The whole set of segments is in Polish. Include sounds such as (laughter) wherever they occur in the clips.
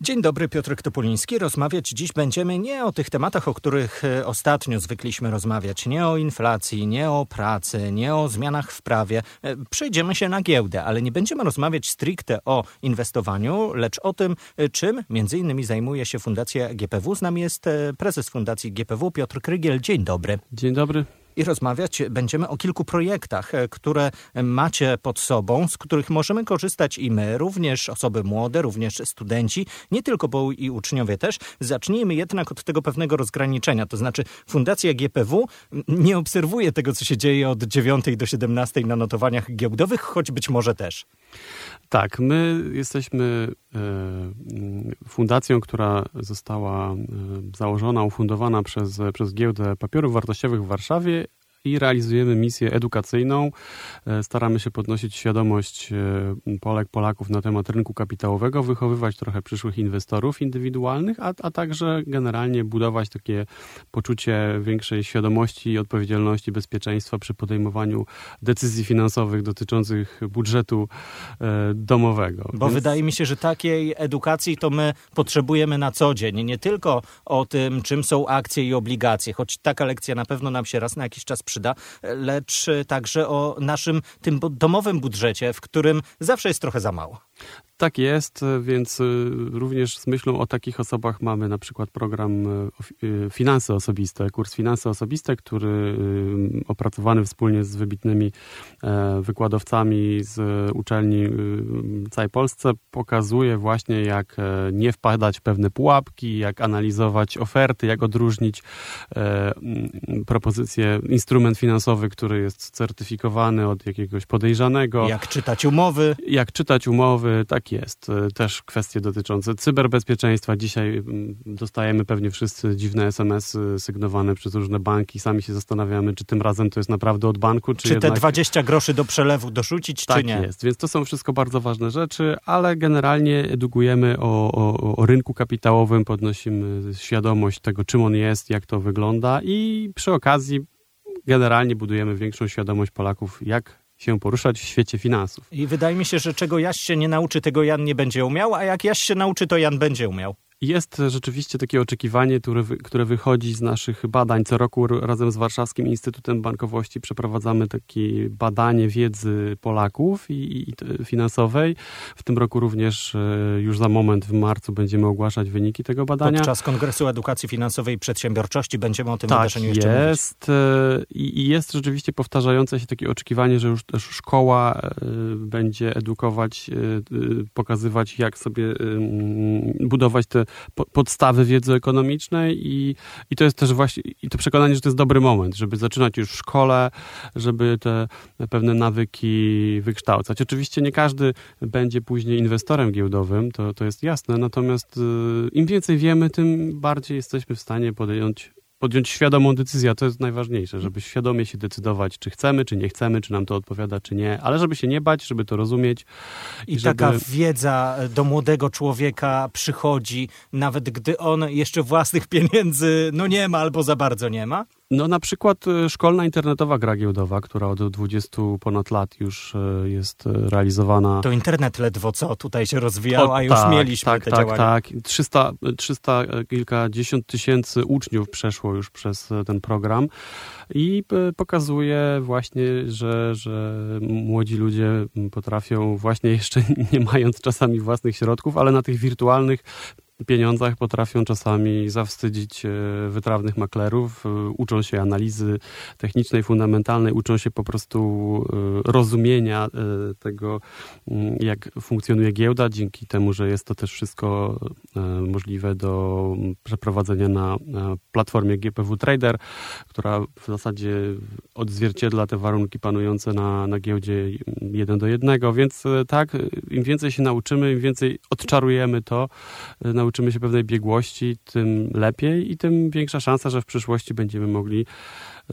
Dzień dobry, Piotr Topuliński. Rozmawiać dziś będziemy nie o tych tematach, o których e, ostatnio zwykliśmy rozmawiać. Nie o inflacji, nie o pracy, nie o zmianach w prawie. E, przejdziemy się na giełdę, ale nie będziemy rozmawiać stricte o inwestowaniu, lecz o tym, e, czym między innymi zajmuje się Fundacja GPW. Z nami jest prezes Fundacji GPW Piotr Krygiel. Dzień dobry. Dzień dobry i rozmawiać będziemy o kilku projektach, e, które macie pod sobą, z których możemy korzystać i my, również osoby młode, również studenci, nie tylko, bo i uczniowie też. Zacznijmy jednak od tego pewnego rozgraniczenia, to znaczy Fundacja GPW nie obserwuje tego, co się dzieje od 9 do 17 na notowaniach giełdowych, choć być może też. Tak, my jesteśmy e, fundacją, która została e, założona, ufundowana przez, przez giełdę papierów wartościowych w Warszawie i realizujemy misję edukacyjną. E, staramy się podnosić świadomość e, Polek, Polaków na temat rynku kapitałowego, wychowywać trochę przyszłych inwestorów indywidualnych, a, a także generalnie budować takie poczucie większej świadomości i odpowiedzialności, bezpieczeństwa przy podejmowaniu decyzji finansowych dotyczących budżetu e, domowego. Bo Więc... wydaje mi się, że takiej edukacji to my potrzebujemy na co dzień. Nie tylko o tym, czym są akcje i obligacje, choć taka lekcja na pewno nam się raz na jakiś czas przyda, lecz także o naszym tym domowym budżecie, w którym zawsze jest trochę za mało. Tak jest, więc y, również z myślą o takich osobach mamy na przykład program y, y, Finanse Osobiste, kurs Finanse Osobiste, który opracowany wspólnie z wybitnymi e, wykładowcami z uczelni w całej Polsce pokazuje właśnie jak e, nie wpadać w pewne pułapki, jak analizować oferty, jak odróżnić e, propozycję, instrument finansowy, który jest certyfikowany od jakiegoś podejrzanego. Jak czytać umowy. Jak czytać umowy, tak jest. E, też kwestie dotyczące cyberbezpieczeństwa. Dzisiaj mm, dostajemy pewnie wszyscy dziwne SMS-y sygnowane przez różne banki. Sami się zastanawiamy, czy tym razem to jest naprawdę od banku, czy, czy jednak... te 20 groszy do przelewu dorzucić, tak czy nie. Tak jest, więc to są wszystko bardzo ważne rzeczy, ale generalnie edukujemy o, o, o rynku kapitałowym, podnosimy świadomość tego, czym on jest, jak to wygląda i przy okazji generalnie budujemy większą świadomość Polaków, jak się poruszać w świecie finansów. I wydaje mi się, że czego Jaś się nie nauczy, tego Jan nie będzie umiał, a jak Jaś się nauczy, to Jan będzie umiał. Jest rzeczywiście takie oczekiwanie, które, które wychodzi z naszych badań. Co roku razem z Warszawskim Instytutem Bankowości przeprowadzamy takie badanie wiedzy Polaków i, i finansowej. W tym roku również e, już za moment w marcu będziemy ogłaszać wyniki tego badania. Podczas Kongresu Edukacji Finansowej i Przedsiębiorczości będziemy o tym tak, wydarzeniu jeszcze jest. mówić. E, I jest rzeczywiście powtarzające się takie oczekiwanie, że już też szkoła e, będzie edukować, pokazywać jak sobie budować te podstawy wiedzy ekonomicznej i, i to jest też właśnie, i to przekonanie, że to jest dobry moment, żeby zaczynać już w szkole, żeby te pewne nawyki wykształcać. Oczywiście nie każdy będzie później inwestorem giełdowym, to, to jest jasne, natomiast y, im więcej wiemy, tym bardziej jesteśmy w stanie podjąć podjąć świadomą decyzję, to jest najważniejsze, żeby świadomie się decydować, czy chcemy, czy nie chcemy, czy nam to odpowiada, czy nie, ale żeby się nie bać, żeby to rozumieć. I, I żeby... taka wiedza do młodego człowieka przychodzi, nawet gdy on jeszcze własnych pieniędzy no nie ma albo za bardzo nie ma? No na przykład e, szkolna internetowa gra giełdowa, która od 20 ponad lat już e, jest e, realizowana. To internet ledwo co tutaj się rozwijał, a już tak, mieliśmy tak, te tak, działania. Tak, 300, 300 kilkadziesiąt tysięcy uczniów przeszło już przez ten program i pokazuje właśnie, że, że młodzi ludzie potrafią właśnie jeszcze (laughs) nie mając czasami własnych środków, ale na tych wirtualnych pieniądzach potrafią czasami zawstydzić e, wytrawnych maklerów, e, uczą się analizy technicznej, fundamentalnej, uczą się po prostu e, rozumienia tego, mm, jak funkcjonuje giełda, dzięki temu, że jest to też wszystko możliwe do przeprowadzenia na platformie GPW Trader, która w zasadzie odzwierciedla te warunki panujące na, na giełdzie jeden do jednego, więc tak, im więcej się nauczymy, im więcej odczarujemy to, nauczymy się pewnej biegłości, tym lepiej i tym większa szansa, że w przyszłości będziemy mogli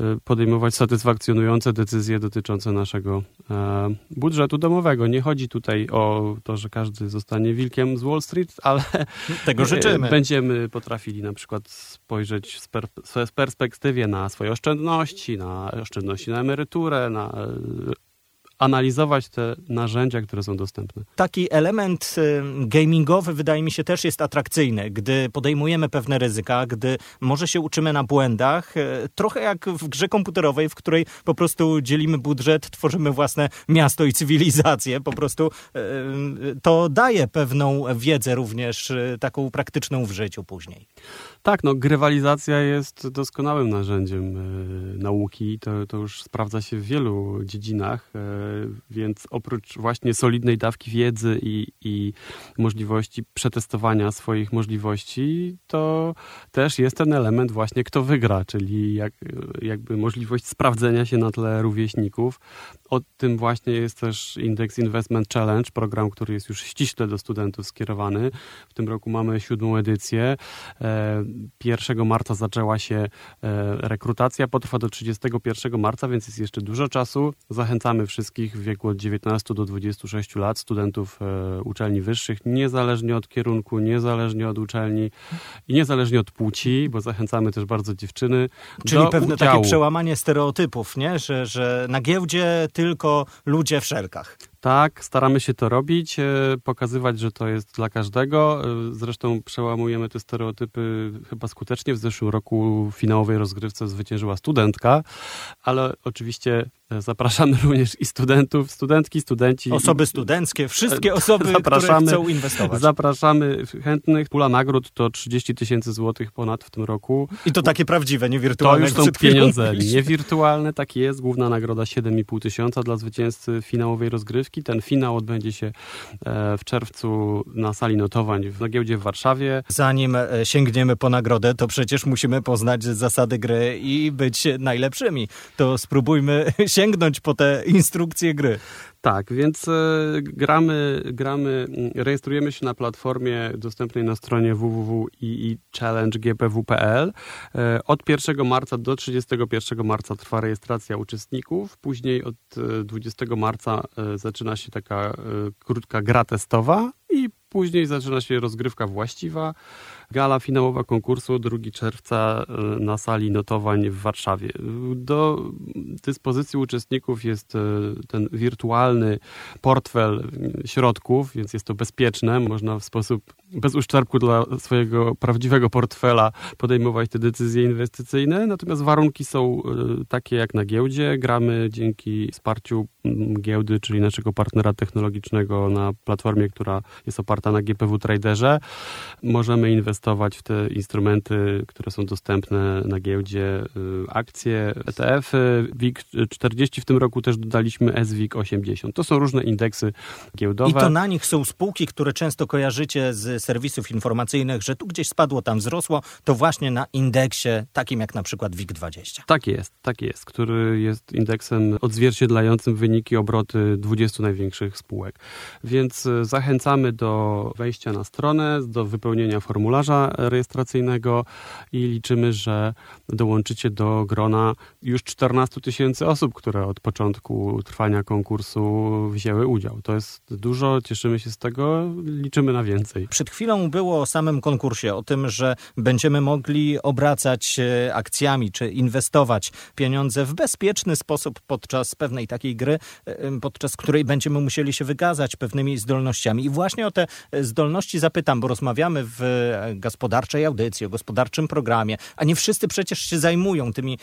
Y, podejmować satysfakcjonujące decyzje dotyczące naszego e, budżetu domowego. Nie chodzi tutaj o to, że każdy zostanie wilkiem z Wall Street, ale tego życzymy. Będziemy potrafili na przykład spojrzeć z perspektywie na swoje oszczędności, na oszczędności na emeryturę, na analizować te narzędzia, które są dostępne. Taki element y, gamingowy wydaje mi się też jest atrakcyjny, gdy podejmujemy pewne ryzyka, gdy może się uczymy na błędach, y, trochę jak w grze komputerowej, w której po prostu dzielimy budżet, tworzymy własne miasto i cywilizację, po prostu y, to daje pewną wiedzę również taką praktyczną w życiu później. Tak, no grywalizacja jest doskonałym narzędziem y, nauki. To, to już sprawdza się w wielu dziedzinach, y, więc oprócz właśnie solidnej dawki wiedzy i, i możliwości przetestowania swoich możliwości, to też jest ten element właśnie kto wygra, czyli jak, jakby możliwość sprawdzenia się na tle rówieśników. O tym właśnie jest też Index Investment Challenge, program, który jest już ściśle do studentów skierowany. W tym roku mamy siódmą edycję. 1 marca zaczęła się e, rekrutacja, potrwa do 31 marca, więc jest jeszcze dużo czasu. Zachęcamy wszystkich w wieku od 19 do 26 lat, studentów e, uczelni wyższych, niezależnie od kierunku, niezależnie od uczelni i niezależnie od płci, bo zachęcamy też bardzo dziewczyny. Czyli pewne udziału. takie przełamanie stereotypów, nie? Że, że na giełdzie tylko ludzie w szelkach. Tak, staramy się to robić, e, pokazywać, że to jest dla każdego. E, zresztą przełamujemy te stereotypy chyba skutecznie. W zeszłym roku w finałowej rozgrywce zwyciężyła studentka, ale oczywiście zapraszamy również i studentów, studentki, studenci. Osoby studenckie, wszystkie (laughs) osoby, które chcą inwestować. Zapraszamy chętnych. Pula nagród to 30 tysięcy złotych ponad w tym roku. I to takie prawdziwe, nie wirtualne. To już są pieniądze niewirtualne, tak jest. Główna nagroda 7,5 tysiąca dla zwycięzcy finałowej rozgrywki. Ten finał odbędzie się e, w czerwcu na sali notowań na giełdzie w Warszawie. Zanim e, sięgniemy po nagrodę, to przecież musimy poznać zasady gry i być najlepszymi. To spróbujmy sięgnąć po te instrukcje gry. Tak, więc e, gramy, gramy, rejestrujemy się na platformie dostępnej na stronie www.iichallengeGPW.pl. E, od 1 marca do 31 marca trwa rejestracja uczestników. Później od 20 e, marca zaczyna się taka krótka gra testowa i później zaczyna się rozgrywka właściwa. Gala finałowa konkursu 2 czerwca e, na sali notowań w Warszawie. Do dyspozycji uczestników jest e, ten wirtualny portfel środków, więc jest to bezpieczne. Można w sposób bez uszczerbku dla swojego prawdziwego portfela podejmować te decyzje inwestycyjne. Natomiast warunki są e, takie jak na giełdzie. Gramy dzięki wsparciu giełdy, czyli naszego partnera technologicznego na platformie, która jest oparta na GPW Traderze. Możemy inwestować w te instrumenty, które są dostępne na giełdzie, y, akcje, ETF, WIG40 w tym roku też dodaliśmy SWIG 80. To są różne indeksy giełdowe. I to na nich są spółki, które często kojarzycie z serwisów informacyjnych, że tu gdzieś spadło, tam wzrosło, to właśnie na indeksie takim jak na przykład WIG20. Tak jest, tak jest, który jest indeksem odzwierciedlającym wyniki obroty 20 największych spółek. Więc y, zachęcamy do wejścia na stronę, do wypełnienia formularza rejestracyjnego i liczymy, że dołączycie do grona już 14 tysięcy osób, które od początku trwania konkursu wzięły udział. To jest dużo, cieszymy się z tego, liczymy na więcej. Przed chwilą było o samym konkursie, o tym, że będziemy mogli obracać e, akcjami czy inwestować pieniądze w bezpieczny sposób podczas pewnej takiej gry, e, podczas której będziemy musieli się wykazać pewnymi zdolnościami. I właśnie o te zdolności zapytam, bo rozmawiamy w gospodarczej audycji, o gospodarczym programie, a nie wszyscy przecież się zajmują tymi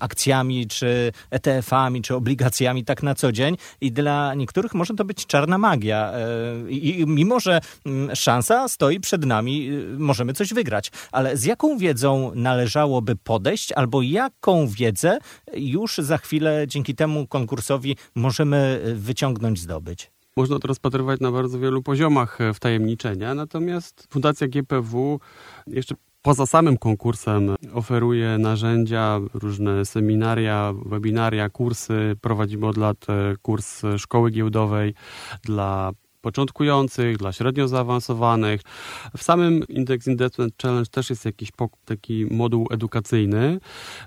akcjami, czy ETF-ami, czy obligacjami tak na co dzień i dla niektórych może to być czarna magia. E, I mimo, że mm, szansa stoi przed nami, y, możemy coś wygrać. Ale z jaką wiedzą należałoby podejść, albo jaką wiedzę już za chwilę dzięki temu konkursowi możemy y, wyciągnąć, zdobyć? Można to rozpatrywać na bardzo wielu poziomach e, wtajemniczenia, natomiast Fundacja GPW jeszcze poza samym konkursem oferuje narzędzia, różne seminaria, webinaria, kursy. Prowadzimy od lat e, kurs szkoły giełdowej dla początkujących, dla średnio zaawansowanych. W samym Index Investment Challenge też jest jakiś taki moduł edukacyjny.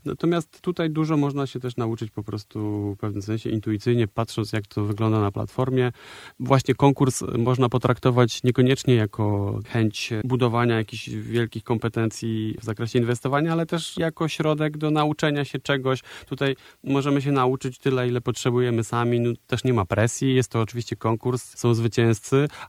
Natomiast tutaj dużo można się też nauczyć po prostu w pewnym sensie intuicyjnie, patrząc jak to wygląda na platformie. Właśnie konkurs można potraktować niekoniecznie jako chęć budowania jakichś wielkich kompetencji w zakresie inwestowania, ale też jako środek do nauczenia się czegoś. Tutaj możemy się nauczyć tyle, ile potrzebujemy sami. No, też nie ma presji. Jest to oczywiście konkurs, są zwycięzcy,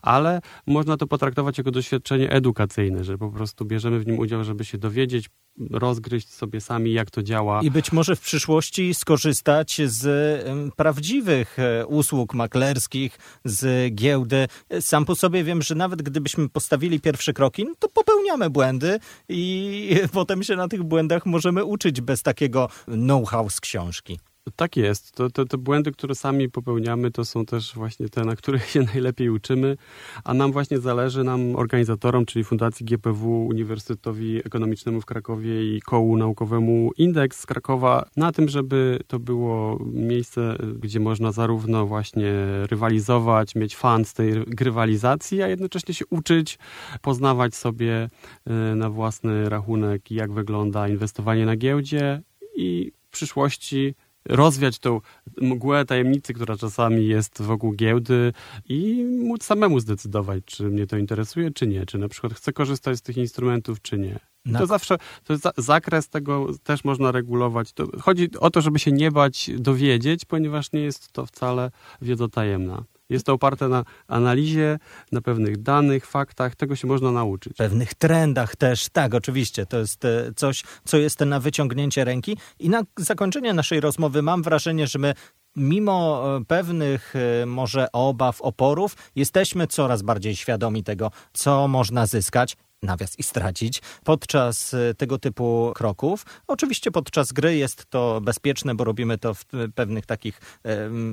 ale można to potraktować jako doświadczenie edukacyjne, że po prostu bierzemy w nim udział, żeby się dowiedzieć, rozgryźć sobie sami, jak to działa. I być może w przyszłości skorzystać z prawdziwych e, usług maklerskich, z giełdy. Sam po sobie wiem, że nawet gdybyśmy postawili pierwsze kroki, no to popełniamy błędy i (laughs) potem się na tych błędach możemy uczyć bez takiego know-how z książki. Tak jest. To, to, te błędy, które sami popełniamy, to są też właśnie te, na których się (laughs) najlepiej uczymy, a nam właśnie zależy, nam organizatorom, czyli Fundacji GPW, Uniwersytetowi Ekonomicznemu w Krakowie i Kołu Naukowemu Indeks z Krakowa, na tym, żeby to było miejsce, gdzie można zarówno właśnie rywalizować, mieć fan z tej grywalizacji, a jednocześnie się uczyć, poznawać sobie e, na własny rachunek, jak wygląda inwestowanie na giełdzie i w przyszłości rozwiać tą mgłę tajemnicy, która czasami jest wokół giełdy i móc samemu zdecydować, czy mnie to interesuje, czy nie. Czy na przykład chcę korzystać z tych instrumentów, czy nie. To zawsze, to jest zakres tego też można regulować. To chodzi o to, żeby się nie bać dowiedzieć, ponieważ nie jest to wcale wiedza tajemna. Jest to oparte na analizie, na pewnych danych, faktach, tego się można nauczyć. Pewnych trendach też, tak, oczywiście. To jest e, coś, co jest na wyciągnięcie ręki. I na zakończenie naszej rozmowy mam wrażenie, że my mimo e, pewnych e, może obaw, oporów, jesteśmy coraz bardziej świadomi tego, co można zyskać nawias i stracić podczas y, tego typu kroków. Oczywiście podczas gry jest to bezpieczne, bo robimy to w pewnych takich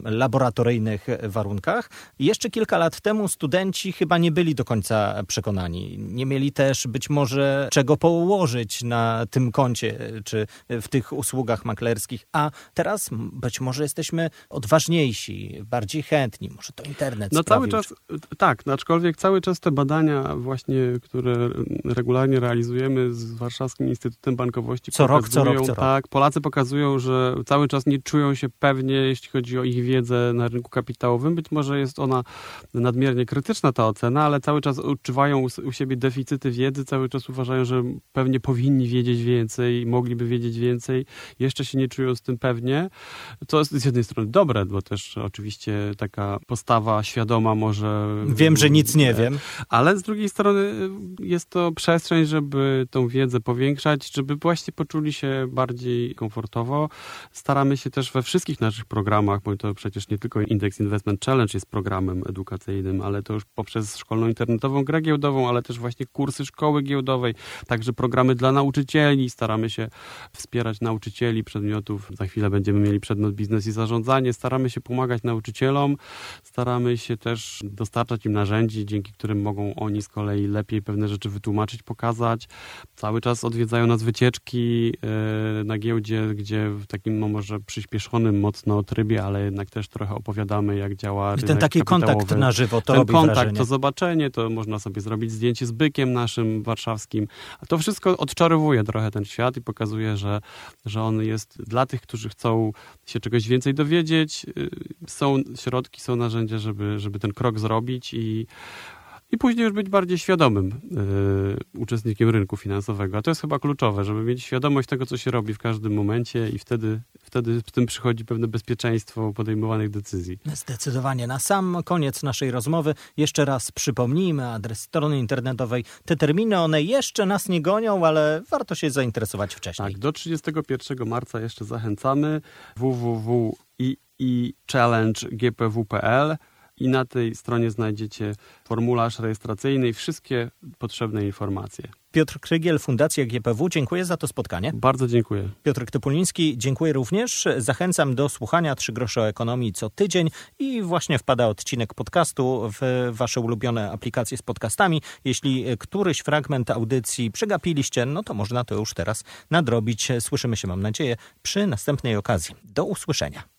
laboratoryjnych warunkach. Jeszcze kilka lat temu studenci chyba nie byli do końca przekonani. Nie mieli też być może czego położyć na tym koncie czy w tych usługach maklerskich, a teraz być może jesteśmy odważniejsi, bardziej chętni. Może to internet No cały czas, tak, no aczkolwiek cały czas te badania właśnie, które regularnie realizujemy z Warszawskim Instytutem Bankowości. Co rok, co rok, co rok. Tak, Polacy pokazują, że cały czas nie czują się pewnie, jeśli chodzi o ich wiedzę na rynku kapitałowym. Być może jest ona nadmiernie krytyczna, ta ocena, ale cały czas odczuwają u siebie deficyty wiedzy, cały czas uważają, że pewnie powinni wiedzieć więcej, mogliby wiedzieć więcej, jeszcze się nie czują z tym pewnie. To jest z jednej strony dobre, bo też oczywiście taka postawa świadoma może... Wiem, że nic nie wiem. Ale z drugiej strony jest to przestrzeń, żeby tą wiedzę powiększać, żeby właśnie poczuli się bardziej komfortowo. Staramy się też we wszystkich naszych programach, bo to przecież nie tylko Index Investment Challenge jest programem edukacyjnym, ale to już poprzez szkolną internetową grę giełdową, ale też właśnie kursy szkoły giełdowej, także programy dla nauczycieli. Staramy się wspierać nauczycieli przedmiotów. Za chwilę będziemy mieli przedmiot biznes i zarządzanie. Staramy się pomagać nauczycielom, staramy się też dostarczać im narzędzi, dzięki którym mogą oni z kolei lepiej pewne rzeczy wytłumaczyć, pokazać. Cały czas odwiedzają nas wycieczki e, na giełdzie, gdzie w takim no, może przyspieszonym mocno trybie, ale jednak też trochę opowiadamy, jak działa I ten taki kontakt na żywo, to Ten kontakt, wrażenie. to zobaczenie, to można sobie zrobić zdjęcie z bykiem naszym warszawskim. A to wszystko odczarowuje trochę ten świat i pokazuje, że, że on jest dla tych, którzy chcą się czegoś więcej dowiedzieć. Y, są środki, są narzędzia, żeby, żeby ten krok zrobić i i później już być bardziej świadomym y, uczestnikiem rynku finansowego. A to jest chyba kluczowe, żeby mieć świadomość tego, co się robi w każdym momencie i wtedy, wtedy w tym przychodzi pewne bezpieczeństwo podejmowanych decyzji. Zdecydowanie. Na sam koniec naszej rozmowy jeszcze raz przypomnijmy adres strony internetowej. Te terminy, one jeszcze nas nie gonią, ale warto się zainteresować wcześniej. Tak, do 31 marca jeszcze zachęcamy www.i-challenge.gpw.pl i na tej stronie znajdziecie formularz rejestracyjny i wszystkie potrzebne informacje. Piotr Krygiel, Fundacja GPW, dziękuję za to spotkanie. Bardzo dziękuję. Piotr Typuliński, dziękuję również. Zachęcam do słuchania Trzy grosze o ekonomii co tydzień i właśnie wpada odcinek podcastu w wasze ulubione aplikacje z podcastami. Jeśli któryś fragment audycji przegapiliście, no to można to już teraz nadrobić. Słyszymy się, mam nadzieję, przy następnej okazji. Do usłyszenia.